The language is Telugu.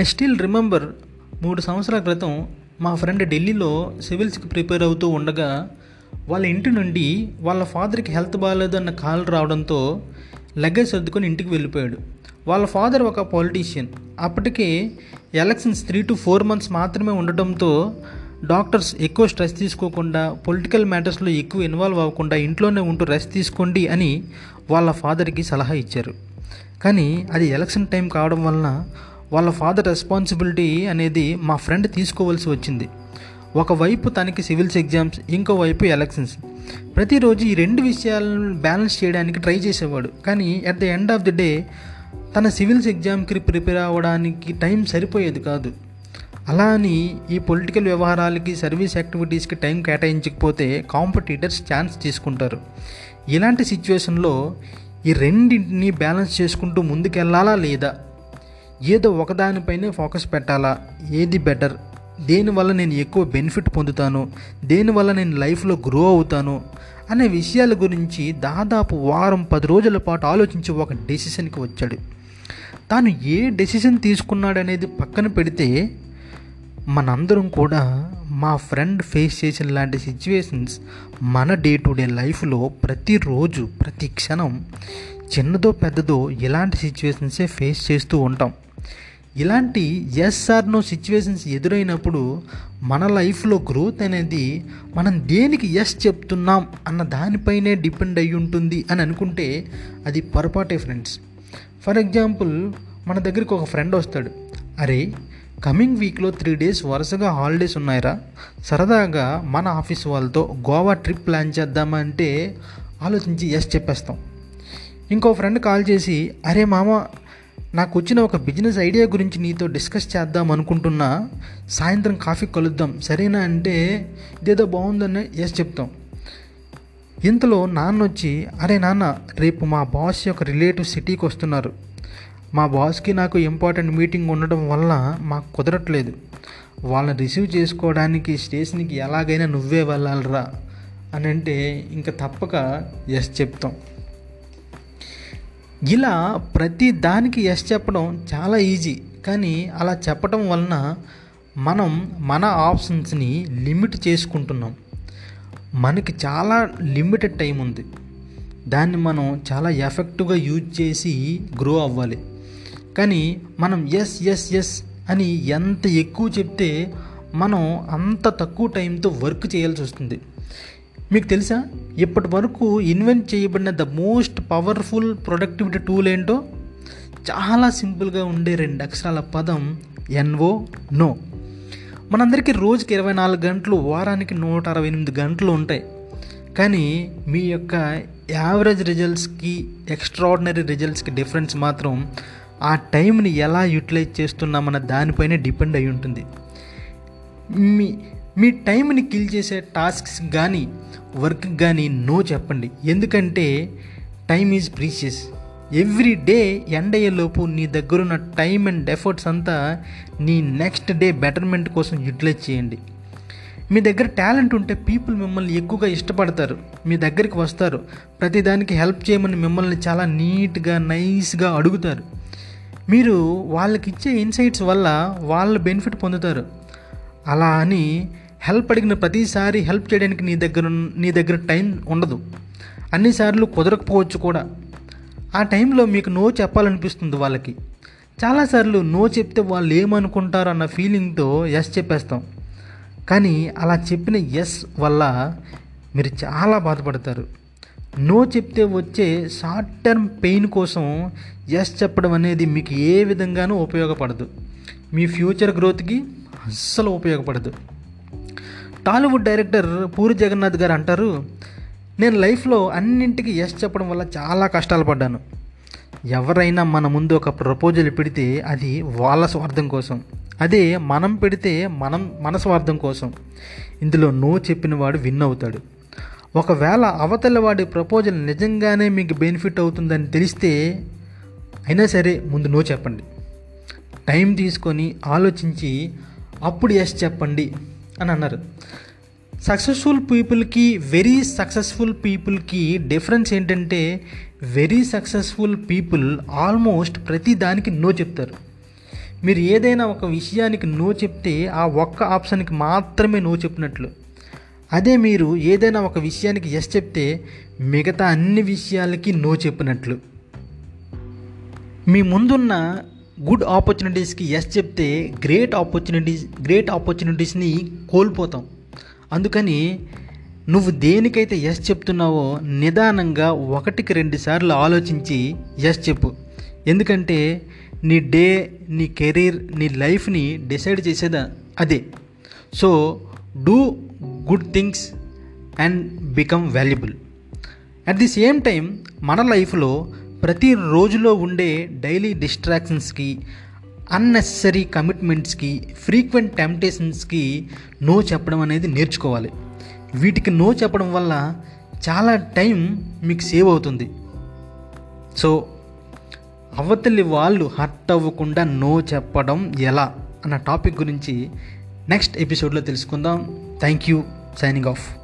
ఐ స్టిల్ రిమెంబర్ మూడు సంవత్సరాల క్రితం మా ఫ్రెండ్ ఢిల్లీలో సివిల్స్కి ప్రిపేర్ అవుతూ ఉండగా వాళ్ళ ఇంటి నుండి వాళ్ళ ఫాదర్కి హెల్త్ బాగాలేదు అన్న కాల్ రావడంతో లగేజ్ సర్దుకొని ఇంటికి వెళ్ళిపోయాడు. వాళ్ళ ఫాదర్ ఒక పాలిటీషియన్ అప్పటికే elections three to four months మాత్రమే ఉండటంతో డాక్టర్స్ ఎక్కువ స్ట్రెస్ తీసుకోకుండా పొలిటికల్ మ్యాటర్స్లో ఎక్కువ ఇన్వాల్వ్ అవ్వకుండా ఇంట్లోనే ఉంటూ రెస్ట్ తీసుకోండి అని వాళ్ళ ఫాదర్కి సలహా ఇచ్చారు. కానీ అది ఎలక్షన్ టైం కావడం వలన వాళ్ళ ఫాదర్ రెస్పాన్సిబిలిటీ అనేది మా ఫ్రెండ్ తీసుకోవాల్సి వచ్చింది. ఒకవైపు తనకి సివిల్స్ ఎగ్జామ్స్ ఇంకోవైపు ఎలక్షన్స్. ప్రతిరోజు ఈ రెండు విషయాలను బ్యాలెన్స్ చేయడానికి ట్రై చేసేవాడు. కానీ at the end of the day తన సివిల్స్ ఎగ్జామ్కి ప్రిపేర్ అవ్వడానికి టైం సరిపోయేది కాదు. అలా అని ఈ పొలిటికల్ వ్యవహారాలకి సర్వీస్ యాక్టివిటీస్కి టైం కేటాయించకపోతే కాంపిటీటర్స్ ఛాన్స్ తీసుకుంటారు. ఇలాంటి సిచ్యువేషన్లో ఈ రెండింటిని బ్యాలెన్స్ చేసుకుంటూ ముందుకెళ్ళాలా లేదా? ఏదో ఒకదానిపైనే ఫోకస్ పెట్టాలా? ఏది బెటర్? దేనివల్ల నేను ఎక్కువ బెనిఫిట్ పొందుతాను? దేనివల్ల నేను లైఫ్లో గ్రో అవుతాను? అనే విషయాల గురించి దాదాపు వారం పది రోజుల పాటు ఆలోచించి ఒక డెసిషన్కి వచ్చాడు. తాను ఏ డెసిషన్ తీసుకున్నాడనేది పక్కన పెడితే మనందరం కూడా మా ఫ్రెండ్ ఫేస్ చేసిన లాంటి సిచ్యువేషన్స్ మన డే టు డే లైఫ్లో ప్రతిరోజు ప్రతి క్షణం చిన్నదో పెద్దదో ఇలాంటి సిచ్యువేషన్సే ఫేస్ చేస్తూ ఉంటాం. ఇలాంటి ఎస్ ఆర్ నో సిచ్యువేషన్స్ ఎదురైనప్పుడు మన లైఫ్లో గ్రోత్ అనేది మనం దేనికి ఎస్ చెప్తున్నాం అన్న దానిపైనే డిపెండ్ అయి ఉంటుంది అని అనుకుంటే అది పొరపాటే ఫ్రెండ్స్ ఫర్ ఎగ్జాంపుల్ మన దగ్గరికి ఒక ఫ్రెండ్ వస్తాడు. అరే కమింగ్ వీక్లో త్రీ డేస్ వరుసగా హాలిడేస్ ఉన్నాయిరా. సరదాగా మన ఆఫీస్ వాళ్ళతో గోవా ట్రిప్ ప్లాన్ చేద్దామంటే ఆలోచించి ఎస్ చెప్పేస్తాం. ఇంకో ఫ్రెండ్ కాల్ చేసి అరే మామ నాకు వచ్చిన ఒక బిజినెస్ ఐడియా గురించి నీతో డిస్కస్ చేద్దాం అనుకుంటున్నా. సాయంత్రం కాఫీ కలుద్దాం. సరేనా అంటే ఇదేదో బాగుందని ఎస్ చెప్తాం. ఇంతలో నాన్న వచ్చి అరే నాన్న రేపు మా బాస్ యొక్క రిలేటివ్ సిటీకి వస్తున్నారు. మా బాస్కి నాకు ఇంపార్టెంట్ మీటింగ్ ఉండడం వల్ల మాకు కుదరట్లేదు. వాళ్ళని రిసీవ్ చేసుకోవడానికి స్టేషన్కి ఎలాగైనా నువ్వే వెళ్ళాలిరా. అని అంటే ఇంకా తప్పక ఎస్ చెప్తాం. ఇలా ప్రతి దానికి ఎస్ చెప్పడం చాలా ఈజీ కానీ అలా చెప్పడం వలన మనం మన ఆప్షన్స్ని లిమిట్ చేసుకుంటున్నాం. మనకి చాలా లిమిటెడ్ టైం ఉంది. దాన్ని మనం చాలా ఎఫెక్టివ్గా యూజ్ చేసి గ్రో అవ్వాలి. కానీ మనం ఎస్ ఎస్ ఎస్ అని ఎంత ఎక్కువ చెప్తే మనం అంత తక్కువ టైంతో వర్క్ చేయాల్సి వస్తుంది. మీకు తెలుసా? ఇప్పటి వరకు ఇన్వెంట్ చేయబడిన the most powerful productivity tool ఏంటో? చాలా సింపుల్గా ఉండే రెండు అక్షరాల పదం ఎన్ఓ నో. మనందరికీ రోజుకి ఇరవై నాలుగు గంటలు వారానికి నూట అరవై ఎనిమిది గంటలు ఉంటాయి. కానీ మీ యొక్క యావరేజ్ రిజల్ట్స్కి ఎక్స్ట్రాడినరీ రిజల్ట్స్కి డిఫరెన్స్ మాత్రం ఆ టైంని ఎలా యూటిలైజ్ చేస్తున్నామన్న దానిపైనే డిపెండ్ అయి ఉంటుంది. మీ మీ టైంని కిల్ చేసే టాస్క్స్ కానీ వర్క్ కానీ నో చెప్పండి. ఎందుకంటే time is precious. Every day end అయ్యేలోపు నీ దగ్గరున్న టైం అండ్ ఎఫర్ట్స్ అంతా నీ నెక్స్ట్ డే బెటర్మెంట్ కోసం యూటిలైజ్ చేయండి. మీ దగ్గర టాలెంట్ ఉంటే పీపుల్ మిమ్మల్ని ఎక్కువగా ఇష్టపడతారు. మీ దగ్గరికి వస్తారు. ప్రతిదానికి హెల్ప్ చేయమని మిమ్మల్ని చాలా నీట్గా నైస్గా అడుగుతారు. మీరు వాళ్ళకి ఇచ్చే ఇన్సైట్స్ వల్ల వాళ్ళు బెనిఫిట్ పొందుతారు. అలా అని హెల్ప్ అడిగిన ప్రతిసారి హెల్ప్ చేయడానికి నీ దగ్గర నీ దగ్గర టైం ఉండదు. అన్నిసార్లు కుదరకపోవచ్చు కూడా. ఆ టైంలో మీకు నో చెప్పాలనిపిస్తుంది వాళ్ళకి. చాలాసార్లు నో చెప్తే వాళ్ళు ఏమనుకుంటారు అన్న ఫీలింగ్తో ఎస్ చెప్పేస్తాం. కానీ అలా చెప్పిన ఎస్ వల్ల మీరు చాలా బాధపడతారు. నో చెప్తే వచ్చే షార్ట్ టర్మ్ పెయిన్ కోసం ఎస్ చెప్పడం అనేది మీకు ఏ విధంగానూ ఉపయోగపడదు. మీ ఫ్యూచర్ గ్రోత్కి అస్సలు ఉపయోగపడదు. టాలీవుడ్ డైరెక్టర్ పూరి జగన్నాథ్ గారు అంటారు నేను లైఫ్లో అన్నింటికి ఎస్ చెప్పడం వల్ల చాలా కష్టాలు పడ్డాను. ఎవరైనా మన ముందు ఒక ప్రపోజల్ పెడితే అది వాళ్ళ స్వార్థం కోసం. అదే మనం పెడితే మనం మన స్వార్థం కోసం. ఇందులో నో చెప్పిన వాడు విన్ అవుతాడు. ఒకవేళ అవతల వాడి ప్రపోజల్ నిజంగానే మీకు బెనిఫిట్ అవుతుందని తెలిస్తే అయినా సరే ముందు నో చెప్పండి. టైం తీసుకొని ఆలోచించి అప్పుడు ఎస్ చెప్పండి. అని అన్నారు. సక్సెస్ఫుల్ పీపుల్కి వెరీ సక్సెస్ఫుల్ పీపుల్కి డిఫరెన్స్ ఏంటంటే వెరీ సక్సెస్ఫుల్ పీపుల్ ఆల్మోస్ట్ ప్రతి దానికి నో చెప్తారు. మీరు ఏదైనా ఒక విషయానికి నో చెప్తే ఆ ఒక్క ఆప్షన్కి మాత్రమే నో చెప్పినట్లు. అదే మీరు ఏదైనా ఒక విషయానికి ఎస్ చెప్తే మిగతా అన్ని విషయాలకి నో చెప్పినట్లు. మీ ముందున్న గుడ్ ఆపర్చునిటీస్కి ఎస్ చెప్తే గ్రేట్ ఆపర్చునిటీస్ గ్రేట్ ఆపర్చునిటీస్ని కోల్పోతాం. అందుకని నువ్వు దేనికైతే ఎస్ చెప్తున్నావో నిదానంగా ఒకటికి రెండు సార్లు ఆలోచించి ఎస్ చెప్పు. ఎందుకంటే నీ డే నీ కెరీర్ నీ లైఫ్ని డిసైడ్ చేసేదా అదే. So do good things and become valuable at the same time మన లైఫ్లో ప్రతి రోజులో ఉండే డైలీ డిస్ట్రాక్షన్స్కి అన్నెసరీ కమిట్మెంట్స్కి ఫ్రీక్వెంట్ టెంప్టేషన్స్కి నో చెప్పడం అనేది నేర్చుకోవాలి. వీటికి నో చెప్పడం వల్ల చాలా టైం మీకు సేవ్ అవుతుంది. సో అవతలి వాళ్ళు హర్ట్ అవ్వకుండా నో చెప్పడం ఎలా అన్న టాపిక్ గురించి నెక్స్ట్ ఎపిసోడ్లో తెలుసుకుందాం. Thank you. Signing off.